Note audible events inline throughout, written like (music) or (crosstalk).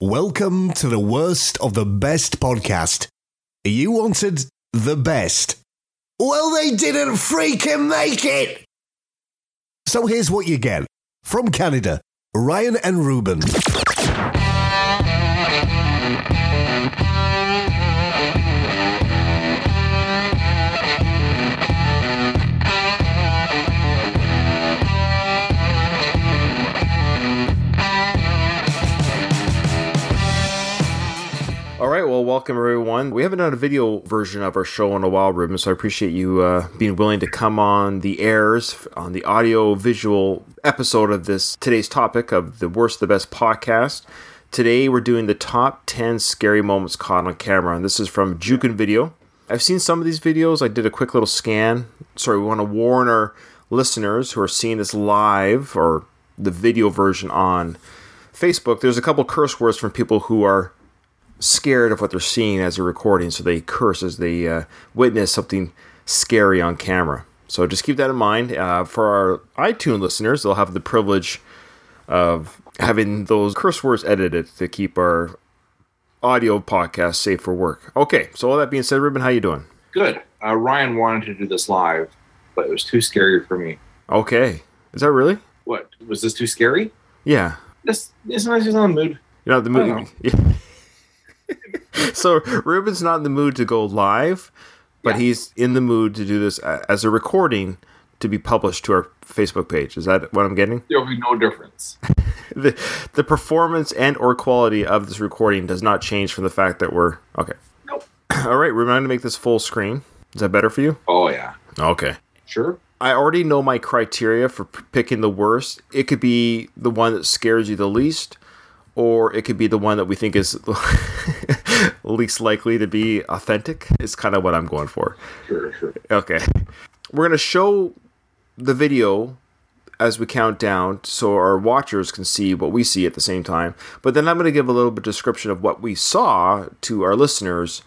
Welcome to the worst of the best podcast. You wanted the best. Well, they didn't freaking make it! So here's what you get. From Canada, Ryan and Ruban. Well, welcome everyone. We haven't done a video version of our show in a while, Ruban, so I appreciate you uh, being willing to come on the airs on the audio visual episode of this today's topic of the worst, the best podcast. Today, we're doing the top 10 scary moments caught on camera, and this is from Jukin Video. I've seen some of these videos. I did a quick little scan. Sorry, we want to warn our listeners who are seeing this live or the video version on Facebook. There's a couple curse words from people who are scared of what they're seeing as they're recording, so they curse as they uh, witness something scary on camera. So just keep that in mind. Uh, for our iTunes listeners, they'll have the privilege of having those curse words edited to keep our audio podcast safe for work. Okay, so all that being said, Ruban, how you doing? Good. Uh, Ryan wanted to do this live, but it was too scary for me. Okay, is that really? What was this too scary? Yeah, This it's not just on the mood. you're not the mood. (laughs) (laughs) so Ruban's not in the mood to go live, but Yeah. he's in the mood to do this uh, as a recording to be published to our Facebook page. Is that what I'm getting? There will be no difference. (laughs) the The performance and or quality of this recording does not change from the fact that we're okay. Nope. (clears throat) All right, Ruban, I'm going to make this full screen. Is that better for you? Oh yeah, Okay. sure. I already know my criteria for p- picking the worst. It could be the one that scares you the least, or it could be the one that we think is (laughs) least likely to be authentic. Is kind of what I'm going for. Sure, sure. Okay. We're going to show the video as we count down so our watchers can see what we see at the same time. But then I'm going to give a little bit description of what we saw to our listeners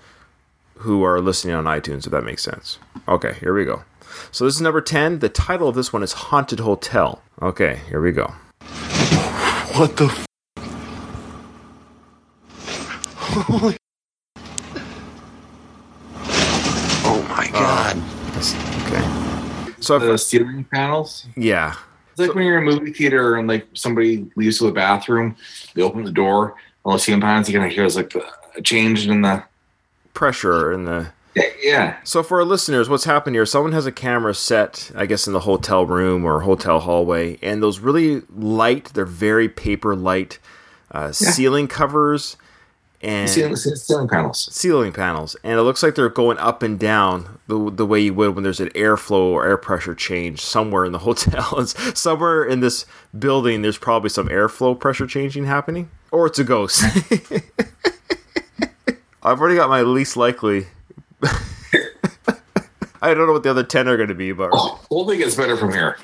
who are listening on iTunes, if that makes sense. Okay, here we go. So this is number 10. The title of this one is Haunted Hotel. Okay, here we go. What the f- Holy. (laughs) Oh my god. That's- Okay. So, The if, ceiling panels. yeah. It's like when you're in a movie theater and like somebody leaves to the bathroom, they open the door, all the ceiling panels, you're gonna hear is like a change in the Pressure in the. yeah, yeah. So for our listeners, what's happened here? Someone has a camera set, I guess, in the hotel room or hotel hallway, and those really light, they're very paper light uh, ceiling covers and Ceiling, ceiling panels. ceiling panels, and it looks like they're going up and down the, the way you would when there's an airflow or air pressure change somewhere in the (laughs) hotel. It's somewhere in this building, there's probably some airflow pressure changing happening, or it's a ghost. (laughs) I've already got my least likely. (laughs) I don't know what the other ten are going to be, but Oh, only gets better from here.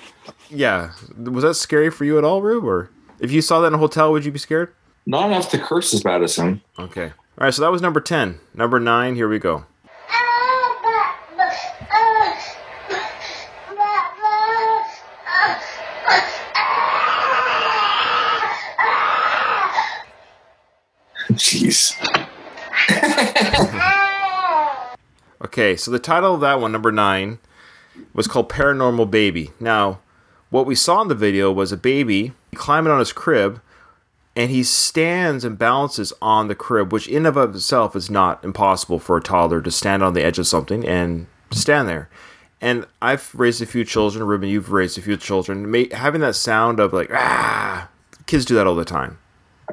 yeah, was that scary for you at all, Rube? Or if you saw that in a hotel, would you be scared? Not enough to curse as bad as him. Okay. All right, so that was number 10. Number 9, here we go. Jeez. (laughs) Okay, so the title of that one, number 9, was called Paranormal Baby. Now, what we saw in the video was a baby climbing on his crib, and he stands and balances on the crib, which in of itself is not impossible for a toddler to stand on the edge of something and stand there. And I've raised a few children, Ruban, you've raised a few children. Having that sound of like, ah, kids do that all the time.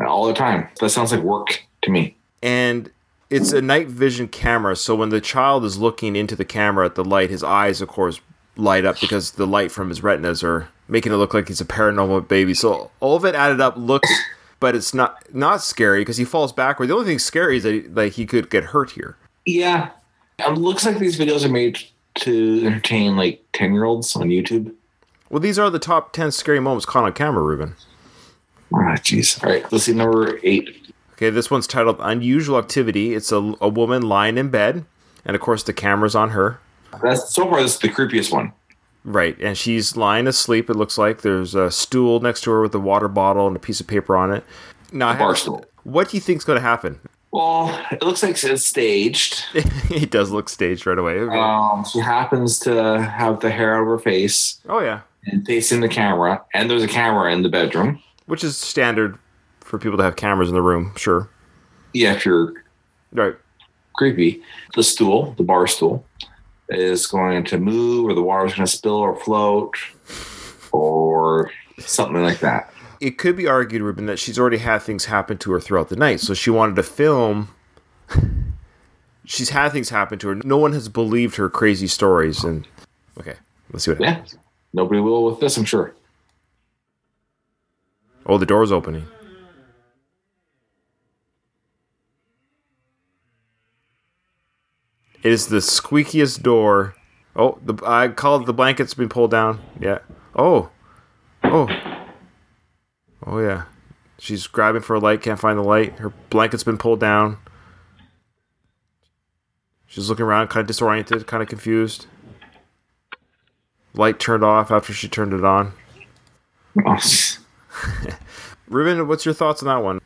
All the time. That sounds like work to me. and it's a night vision camera so when the child is looking into the camera at the light his eyes of course light up because the light from his retinas are making it look like he's a paranormal baby so all of it added up looks but it's not not scary because he falls backward the only thing scary is that he, like he could get hurt here Yeah. It looks like these videos are made to entertain like 10 year olds on YouTube. well these are the top 10 scary moments caught on camera ruban Ah, jeez. All right, let's see number eight. okay this one's titled unusual activity it's a, a woman lying in bed and of course the camera's on her That's so far. This is the creepiest one. Right, and she's lying asleep. It looks like there's a stool next to her with a water bottle and a piece of paper on it. Now, bar stool. What do you think's going to happen? Well, it looks like it's staged. (laughs) it does look staged right away. Okay. Um, she happens to have the hair out of her face oh yeah, and facing the camera, and there's a camera in the bedroom. which is standard for people to have cameras in the room. Sure. Yeah, if you're Right. creepy. The stool, the bar stool, is going to move, or the water's going to spill or float, or something like that. It could be argued, Ruban, that she's already had things happen to her throughout the night, so she wanted to film. she's had things happen to her. No one has believed her crazy stories, and okay, let's see what Yeah, happens. nobody will with this, I'm sure. Oh, the door's opening. It is the squeakiest door. Oh, the I called the blanket's been pulled down. Yeah. Oh. Oh. Oh yeah. She's grabbing for a light, can't find the light. Her blanket's been pulled down. She's looking around, kind of disoriented, kind of confused. Light turned off after she turned it on. (laughs) Ruban, what's your thoughts on that one?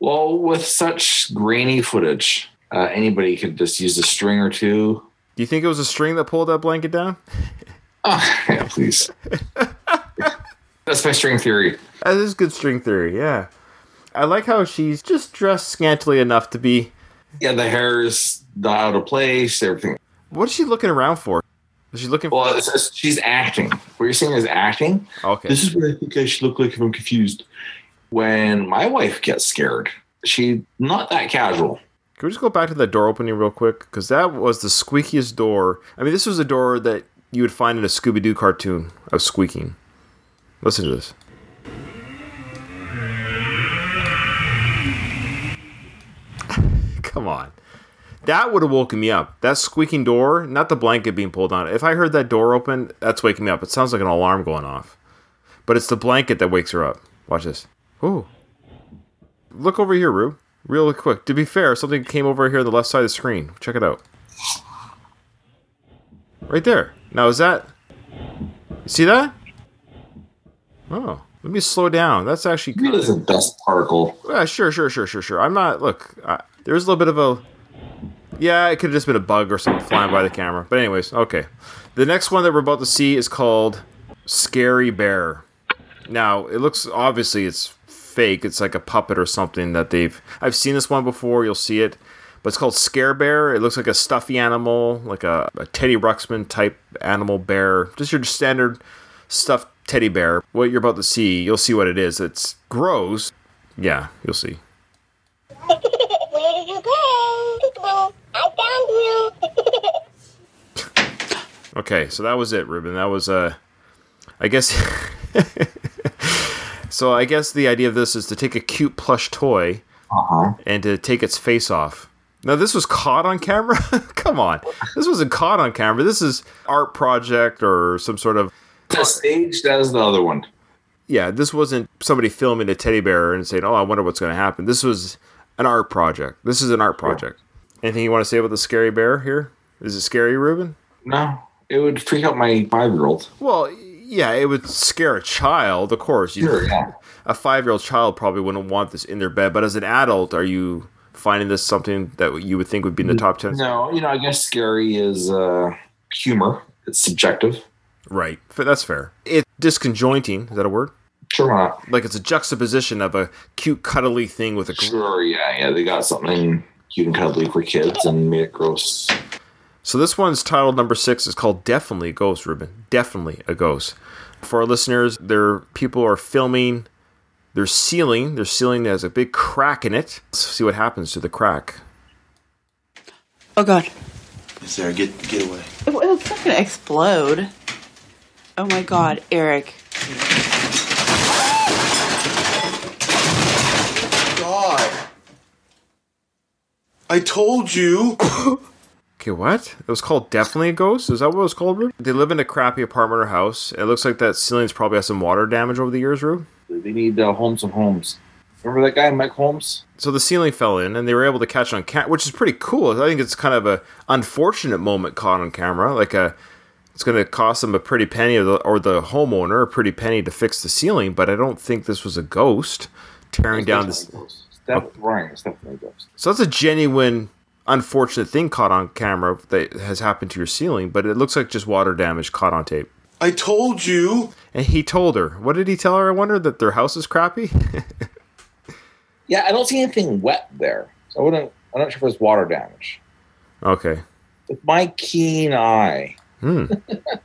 Well, with such grainy footage, uh, anybody could just use a string or two. Do you think it was a string that pulled that blanket down? Oh, yeah, please. (laughs) That's my string theory. That is good string theory, yeah. I like how she's just dressed scantily enough to be. Yeah, the hair is not out of place, everything. What is she looking around for? Is she looking for. Well, it's- she's acting. What you're saying is acting. Okay. This is what I think I should look like if I'm confused. When my wife gets scared, she not that casual. Can we just go back to that door opening real quick? Because that was the squeakiest door. I mean, this was a door that you would find in a Scooby Doo cartoon of squeaking. Listen to this. (laughs) Come on. That would have woken me up. That squeaking door, not the blanket being pulled on. If I heard that door open, that's waking me up. It sounds like an alarm going off. But it's the blanket that wakes her up. Watch this. Ooh. Look over here, Rube. Real quick. To be fair, something came over here on the left side of the screen. Check it out. Right there. Now, is that. See that? Oh. Let me slow down. That's actually. Maybe it's a dust particle. Yeah, sure, sure, sure, sure, sure. I'm not. Look, uh, there's a little bit of a. Yeah, it could have just been a bug or something flying by the camera. But anyways, okay. The next one that we're about to see is called Scary Bear. Now, it looks obviously it's fake. It's like a puppet or something that they've. I've seen this one before. You'll see it, but it's called Scare Bear. It looks like a stuffy animal, like a, a Teddy Ruxpin type animal bear. Just your standard stuffed teddy bear. What you're about to see, you'll see what it is. It's gross. Yeah, you'll see. Where did you go? I found you. Okay, so that was it, Ruban. That was uh I guess (laughs) So I guess the idea of this is to take a cute plush toy Uh huh. and to take its face off. Now this was caught on camera? (laughs) Come on. This wasn't caught on camera. This is art project or some sort of staged as the other one. yeah, this wasn't somebody filming a teddy bear and saying, "Oh, I wonder what's going to happen." This was an art project. This is an art project. Anything you want to say about the scary bear here? Is it scary, Ruban? No, it would freak out my five year old. Well, yeah, it would scare a child, of course. You, Sure, yeah. (laughs) A five-year-old child probably wouldn't want this in their bed, but as an adult, are you finding this something that you would think would be in the top ten? No, you know, I guess scary is uh, humor. It's subjective. Right, that's fair. It's disconjointing. Is that a word? Sure, not? Like it's a juxtaposition of a cute, cuddly thing with a. Sure, yeah, yeah. They got something cute and cuddly for kids and made it gross. So this one's titled number six is called "Definitely a Ghost." Ruban, definitely a ghost. For our listeners, there people are filming their ceiling. Their ceiling has a big crack in it. Let's see what happens to the crack. Oh god. Sarah, get get away. Well, It's not gonna explode. Oh my god, Eric. God. I told you. (laughs) Okay, what? It was called Definitely a Ghost? Is that what it was called, Rube? They live in a crappy apartment or house. It looks like that ceiling's probably has some water damage over the years, Rube. They need uh, Holmes on Homes. Remember that guy, Mike Holmes? So the ceiling fell in, and they were able to catch on camera, which is pretty cool. I think it's kind of a unfortunate moment caught on camera. Like a, it's going to cost them a pretty penny, or the, or the homeowner a pretty penny to fix the ceiling. But I don't think this was a ghost. tearing down this. Ryan, definitely a ghost. So that's a genuine, unfortunate thing caught on camera that has happened to your ceiling, but it looks like just water damage caught on tape. I told you. And he told her. What did he tell her? I wonder that their house is crappy. (laughs) Yeah, I don't see anything wet there. So I wouldn't. I'm not sure if it's water damage. okay. With my keen eye, Hmm.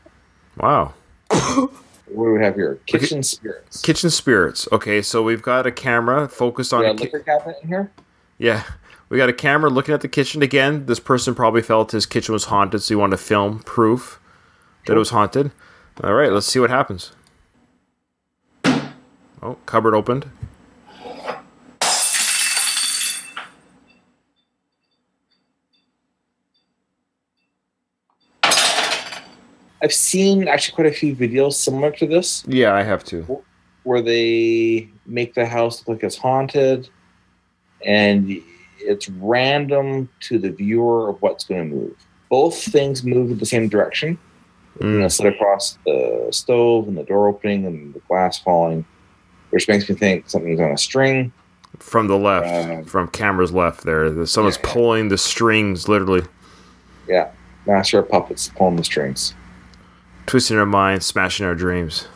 (laughs) Wow. what do we have here? Kitchen spirits. Kitchen spirits. Okay, so we've got a camera focused on. We a got a ki- liquor cabinet in here. yeah, we got a camera looking at the kitchen again. This person probably felt his kitchen was haunted, so he wanted to film proof that it was haunted. All right, let's see what happens. Oh, cupboard opened. I've seen actually quite a few videos similar to this Yeah, I have too. where they make the house look like it's haunted and it's random to the viewer of what's going to move. Both things move in the same direction. You know, sit across the stove and the door opening and the glass falling, which makes me think something's on a string. From the left, Uh, from camera's left, there, someone's yeah. pulling the strings, literally Yeah, master of puppets pulling the strings. twisting our minds, smashing our dreams.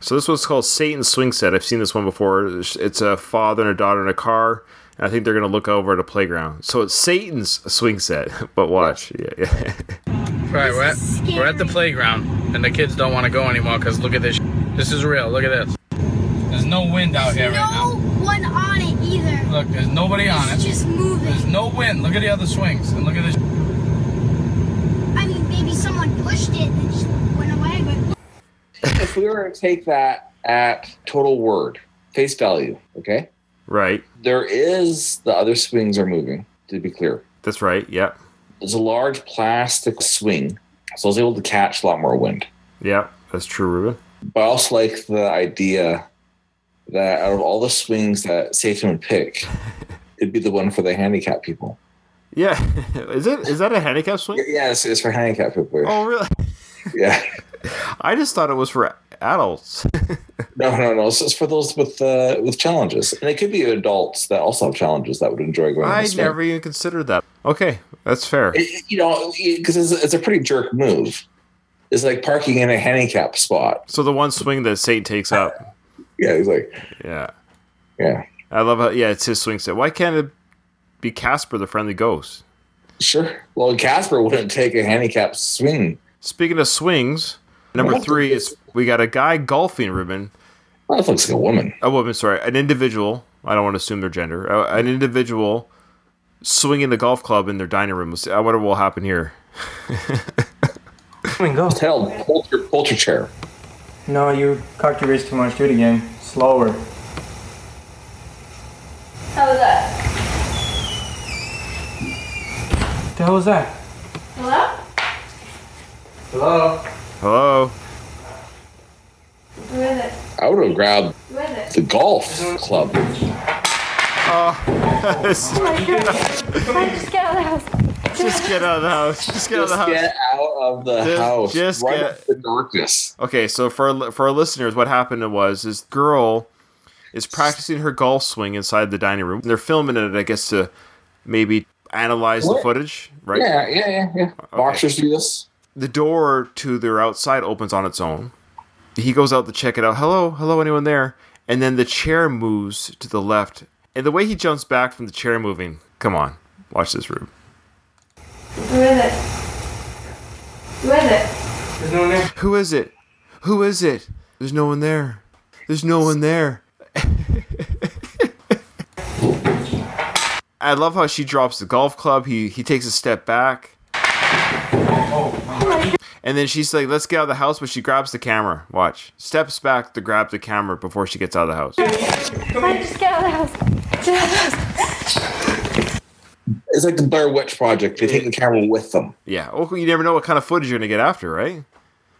So this one's called Satan's Swing Set. I've seen this one before. It's a father and a daughter in a car, I think they're gonna look over at a playground. So it's Satan's swing set. (laughs) But watch, yeah, yeah. (laughs) Right, we're at, we're at the playground, and the kids don't want to go anymore because look at this. This is real. Look at this. There's no wind out here right No one on it either. Look, there's nobody on It's it. just moving. There's no wind. Look at the other swings, and look at this. I mean, maybe someone pushed it and just went away, but if we were to take that at total word, face value, okay? Right. There is the other swings are moving, to be clear. That's right. Yeah, There's a large plastic swing, so I was able to catch a lot more wind. yeah. That's true, Ruban. But I also like the idea that out of all the swings that Satan would pick, (laughs) it'd be the one for the handicapped people. Yeah, (laughs) is it? Is that a handicap swing? Yeah, it's, it's for handicapped people. Oh, really? Yeah. (laughs) I just thought it was for adults. (laughs) No, no, no. It's just for those with uh, with challenges, and it could be adults that also have challenges that would enjoy going. I never even considered that. Okay, that's fair. It- you know, because it's, it's a pretty jerk move. It's like parking in a handicap spot. So the one swing that Satan takes up. (laughs) Yeah, he's like, Yeah, yeah, I love how. Yeah, it's his swing set. Why can't it be Casper the Friendly Ghost? sure. Well, Casper wouldn't take a handicap swing. Speaking of swings, number three is we got a guy golfing, Ruban. Well, that looks like a woman. A woman, sorry, an individual. I don't want to assume their gender. Uh, an individual swinging the golf club in their dining room. I wonder what will happen here. It's held polter, polter chair. No, you cocked your wrist too much. Do it again. Slower. How was that? What the hell was that? Hello? Hello? Hello. Who is it? I would have grabbed Who is it? the golf club. just Oh my god. Just got out of the house. get out of the house. Just get out of the Just house. get out of the Just- house. just right get- up the darkness. Okay, so for our, for our listeners, what happened was this girl is practicing her golf swing inside the dining room. They're filming it, I guess, to maybe analyze the footage, right? Yeah, yeah, yeah, yeah. Boxers do this. The door to their outside opens on its own. He goes out to check it out. Hello, hello, anyone there? And then the chair moves to the left. And the way he jumps back from the chair moving, come on, watch this, Rube. Who is it? Who is it? There's no one there. Who is it? Who is it? There's no one there. There's no one there. (laughs) I love how she drops the golf club. He he takes a step back. And then she's like, let's get out of the house, but she grabs the camera. Watch. Steps back to grab the camera before she gets out of the house. I just got out of the house. Get out of the house. It's like the Blair Witch Project. They take the camera with them. Yeah. Well, you never know what kind of footage you're going to get after, right?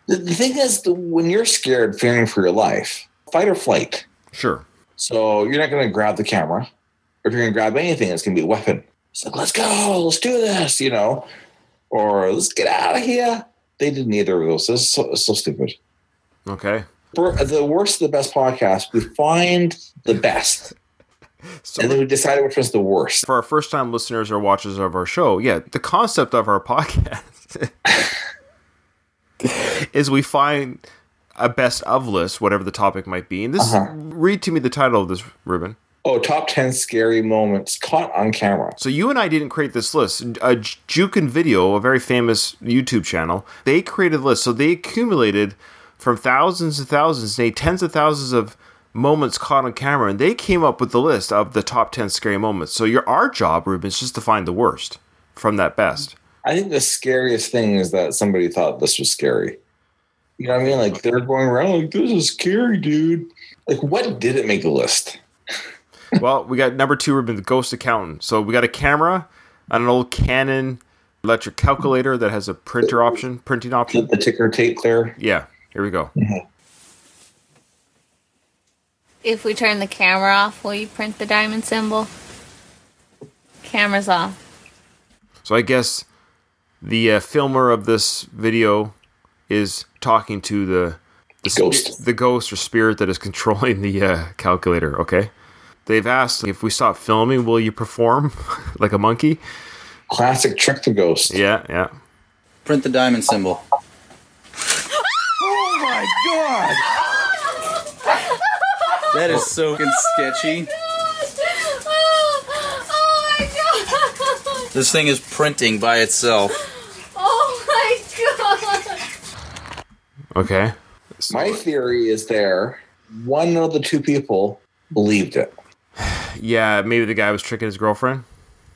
The, the thing is, the, when you're scared, fearing for your life, fight or flight. Sure. So you're not going to grab the camera. Or if you're going to grab anything, it's going to be a weapon. It's like, let's go, let's do this, you know, or let's get out of here. They did neither of those. This is so, so stupid. Okay. For the worst of the best podcast, we find the best. (laughs) So and then we decided which was the worst. for our first time listeners or watchers of our show, yeah, the concept of our podcast (laughs) is we find a best of list, whatever the topic might be. And this, Uh-huh. read to me the title of this, Ruban. Oh, top 10 scary moments caught on camera. So you and I didn't create this list. A Jukin Video, a very famous YouTube channel, they created a list. So they accumulated from thousands and thousands, nay, tens of thousands of moments caught on camera, and they came up with the list of the top ten scary moments. So your our job, Ruban, is just to find the worst from that best. I think the scariest thing is that somebody thought this was scary. You know what I mean? Like they're going around like this is scary, dude. Like what did it make the list? Well, we got number two, Ruban, the ghost accountant. So we got a camera and an old Canon electric calculator that has a printer option, printing option. The ticker tape clear. Yeah, here we go. If we turn the camera off, will you print the diamond symbol? Camera's off. So I guess the uh, filmer of this video is talking to the the sp- Ghost. the ghost or spirit that is controlling the uh, calculator. Okay, they've asked if we stop filming, will you perform (laughs) like a monkey? Classic trick the ghost. Yeah, yeah. Print the diamond symbol. Oh my god! That is so fucking sketchy. Oh my god! Oh this thing is printing by itself. Oh my god! Okay. My theory is there. One of the two people believed it. Yeah, maybe the guy was tricking his girlfriend.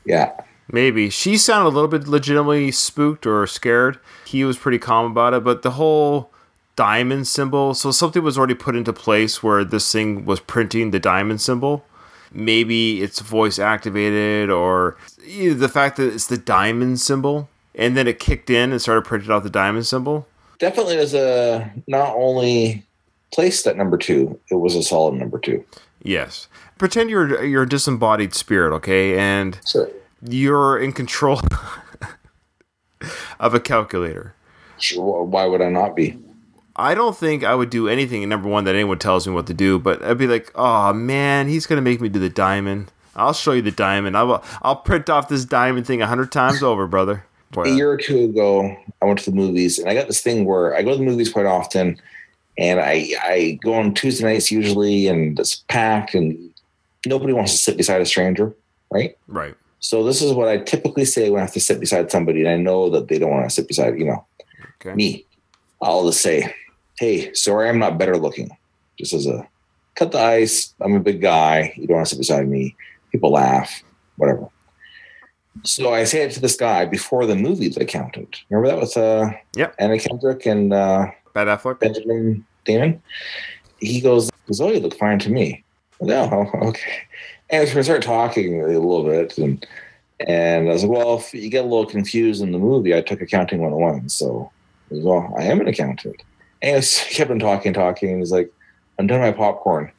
Yeah. Maybe she sounded a little bit legitimately spooked or scared. He was pretty calm about it, but the whole diamond symbol. So something was already put into place where this thing was printing the diamond symbol. Maybe it's voice activated, or the fact that it's the diamond symbol, and then it kicked in and started printing out the diamond symbol. Definitely was a not only placed at number two, it was a solid number two. Yes. Pretend you're you're a disembodied spirit, okay, and Sure. you're in control (laughs) of a calculator. Sure, Why would I not be? I don't think I would do anything. Number one, that anyone tells me what to do, but I'd be like, "Oh man, he's gonna make me do the diamond. I'll show you the diamond. I will. I'll print off this diamond thing a hundred times over, brother." a year or two ago, I went to the movies, and I got this thing where I go to the movies quite often, and I I go on Tuesday nights usually, and it's packed, and nobody wants to sit beside a stranger, right? Right. So this is what I typically say when I have to sit beside somebody, and I know that they don't want to sit beside, you know, Okay. me. I'll just say, "Hey, sorry, I'm not better looking." Just as a cut the ice. I'm a big guy. You don't want to sit beside me. People laugh, whatever. So I say it to this guy before the movie, The Accountant. Remember that with uh, Yep. Anna Kendrick and uh, Bad Affleck. Benjamin Damon. He goes, Zoe you look fine to me." No, (laughs) okay. And we start talking a little bit, and and I was like, "Well, if you get a little confused in the movie, I took accounting 101, so." Well, I am an accountant. And he (laughs) kept on talking, talking. And he's like, I'm done my popcorn.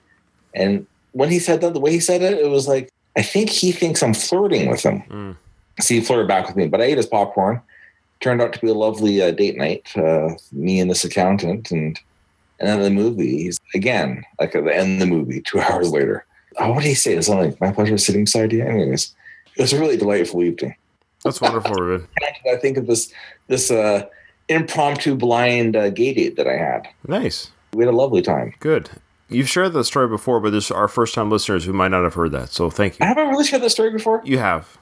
And when he said that, the way he said it, it was like, I think he thinks I'm flirting with him. Mm. So he flirted back with me, but I ate his popcorn. Turned out to be a lovely uh, date night, uh, me and this accountant. And and then the movie, again, like at the end of the movie, (laughs) two hours later. Oh, what did he say? It's like, my pleasure sitting beside you. Anyways, it was a really delightful evening. That's wonderful, (laughs) Ruban. I think of this this uh, impromptu blind uh, gay date that I had. Nice. We had a lovely time. Good. You've shared the story before, but there's our first time listeners who might not have heard that. So thank you. I haven't really shared that story before You have.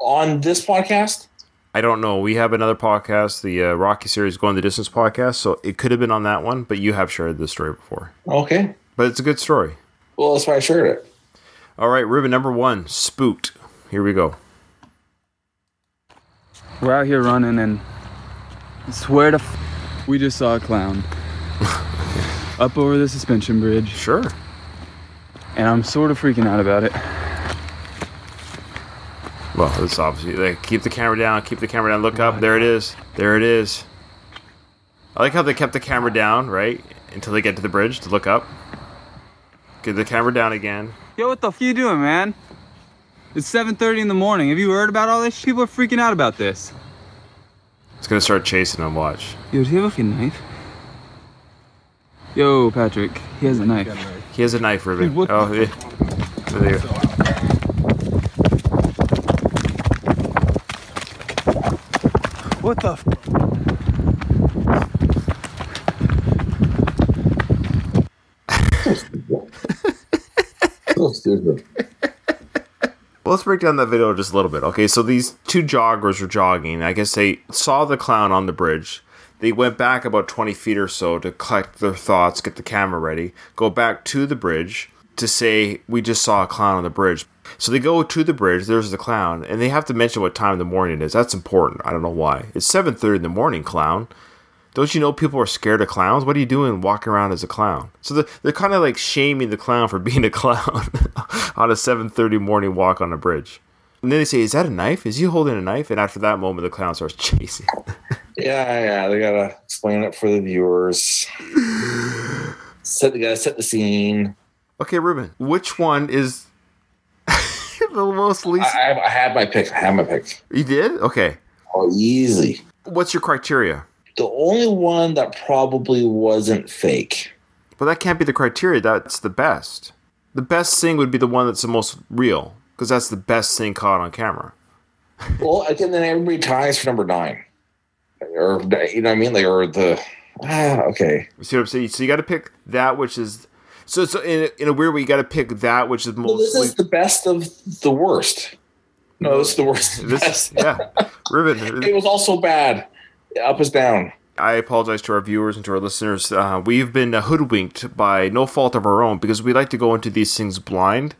on this podcast? I don't know. We have another podcast, the uh, Rocky series Going the Distance podcast. So it could have been on that one, but you have shared this story before. Okay. But it's a good story. Well, that's why I shared it. All right, Ruban, number one, spooked. Here we go. We're out here running, and I swear to f- we just saw a clown (laughs) up over the suspension bridge. Sure. And I'm sort of freaking out about it. Well, it's obviously like keep the camera down, keep the camera down, look up. There it is. There it is. I like how they kept the camera down, right? Until they get to the bridge to look up. Get the camera down again. Yo, what the f you doing, man? It's 7:30 in the morning. Have you heard about all this? People are freaking out about this. It's gonna start chasing them. Watch. Yo, do you have a fucking knife? Yo, Patrick. He has a knife. He has a knife, Ruban. Dude, what oh, yeah. There you go. What the? F-. Well, let's break down that video just a little bit. Okay, so these two joggers were jogging. I guess they saw the clown on the bridge. They went back about 20 feet or so to collect their thoughts, get the camera ready, go back to the bridge to say, We just saw a clown on the bridge. So they go to the bridge, there's the clown, and they have to mention what time in the morning it is. That's important. I don't know why. It's 7.30 in the morning, clown. Don't you know people are scared of clowns? What are you doing walking around as a clown? So they're, they're kind of like shaming the clown for (laughs) being a clown (laughs) on a 7.30 morning walk on a bridge. And then they say, is that a knife? Is he holding a knife? And after that moment, the clown starts (laughs) chasing. Yeah, yeah. They gotta explain it for the viewers. (sighs) Set they gotta set the scene. okay, Ruban, which one is the most least... I, I had my pick. I had my pick. You did? Okay. Oh, easy. What's your criteria? The only one that probably wasn't fake. But that can't be the criteria. That's the best. The best thing would be the one that's the most real, because that's the best thing caught on camera. (laughs) well, again, then everybody ties for number nine, or you know what I mean, like or the ah, okay. You see what I'm saying? So you got to pick that which is. So, so in a, in a weird way, you got to pick that which is Well, this is the best of the worst. No, this is the worst. This best. yeah, Ruban. (laughs) it was also bad. Up is down. I apologize to our viewers and to our listeners. Uh, we've been uh, hoodwinked by no fault of our own because we like to go into these things blind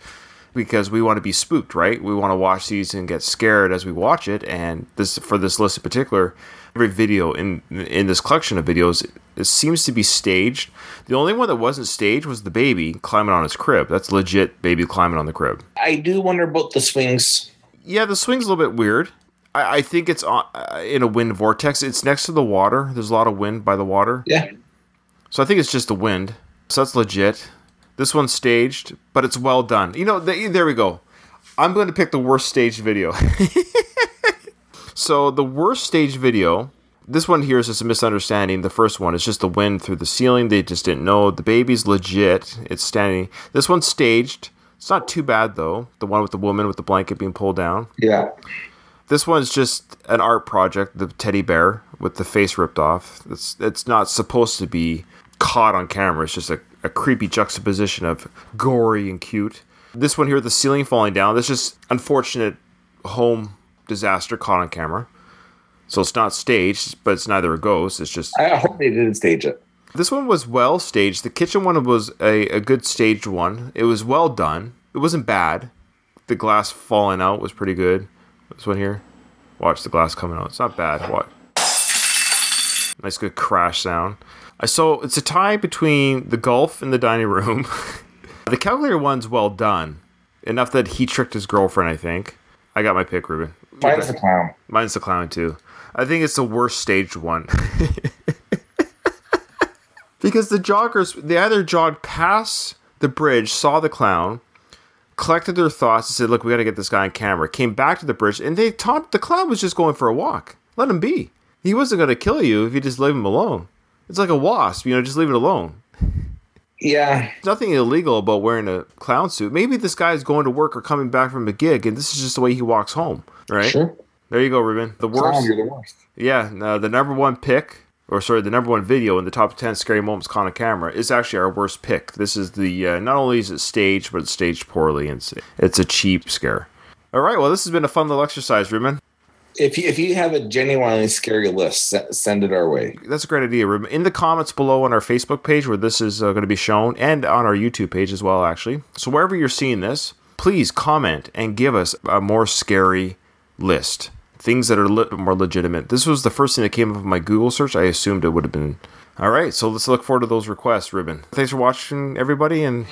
because we want to be spooked, right? We want to watch these and get scared as we watch it. And this for this list in particular, every video in in this collection of videos it seems to be staged. The only one that wasn't staged was the baby climbing on his crib. That's legit baby climbing on the crib. I do wonder about the swings. Yeah, the swing's a little bit weird. I, I think it's on, uh, in a wind vortex. It's next to the water. There's a lot of wind by the water. Yeah. So I think it's just the wind. So that's legit. This one's staged, but it's well done. You know, th- there we go. I'm going to pick the worst staged video. (laughs) so the worst staged video. This one here is just a misunderstanding. The first one is just the wind through the ceiling. They just didn't know. The baby's legit. It's standing. This one's staged. It's not too bad though. The one with the woman with the blanket being pulled down. Yeah. This one's just an art project, the teddy bear with the face ripped off. It's it's not supposed to be caught on camera. It's just a, a creepy juxtaposition of gory and cute. This one here, the ceiling falling down, that's just unfortunate home disaster caught on camera. So it's not staged, but it's neither a ghost. It's just I hope they didn't stage it. this one was well staged. The kitchen one was a, a good staged one. It was well done. It wasn't bad. The glass falling out was pretty good. This one here. Watch the glass coming out. It's not bad. What? Nice good crash sound. I so it's a tie between the golf and the dining room. (laughs) the calculator one's well done. Enough that he tricked his girlfriend, I think. I got my pick, Ruban. Mine's the clown. Mine's the clown too. I think it's the worst staged one. (laughs) because the joggers, they either jogged past the bridge, saw the clown, collected their thoughts, and said, "Look, we got to get this guy on camera." Came back to the bridge, and they taught the clown was just going for a walk. Let him be. He wasn't going to kill you if you just leave him alone. It's like a wasp, you know, just leave it alone. Yeah. There's nothing illegal about wearing a clown suit. Maybe this guy's going to work or coming back from a gig, and this is just the way he walks home, right? Sure. There you go, Ruban. The worst. Clown, you're the worst. Yeah, uh, the number one pick, or sorry, the number one video in the top 10 scary moments caught on camera is actually our worst pick. This is the, uh, not only is it staged, but it's staged poorly, and it's, it's a cheap scare. All right, well, this has been a fun little exercise, Ruban. If you if you have a genuinely scary list, send it our way. That's a great idea. In the comments below on our Facebook page where this is uh, going to be shown, and on our YouTube page as well, actually. So wherever you're seeing this, please comment and give us a more scary list. Things that are a little bit more legitimate. This was the first thing that came up in my Google search. I assumed it would have been. All right, so let's look forward to those requests, Ruban. Thanks for watching, everybody, and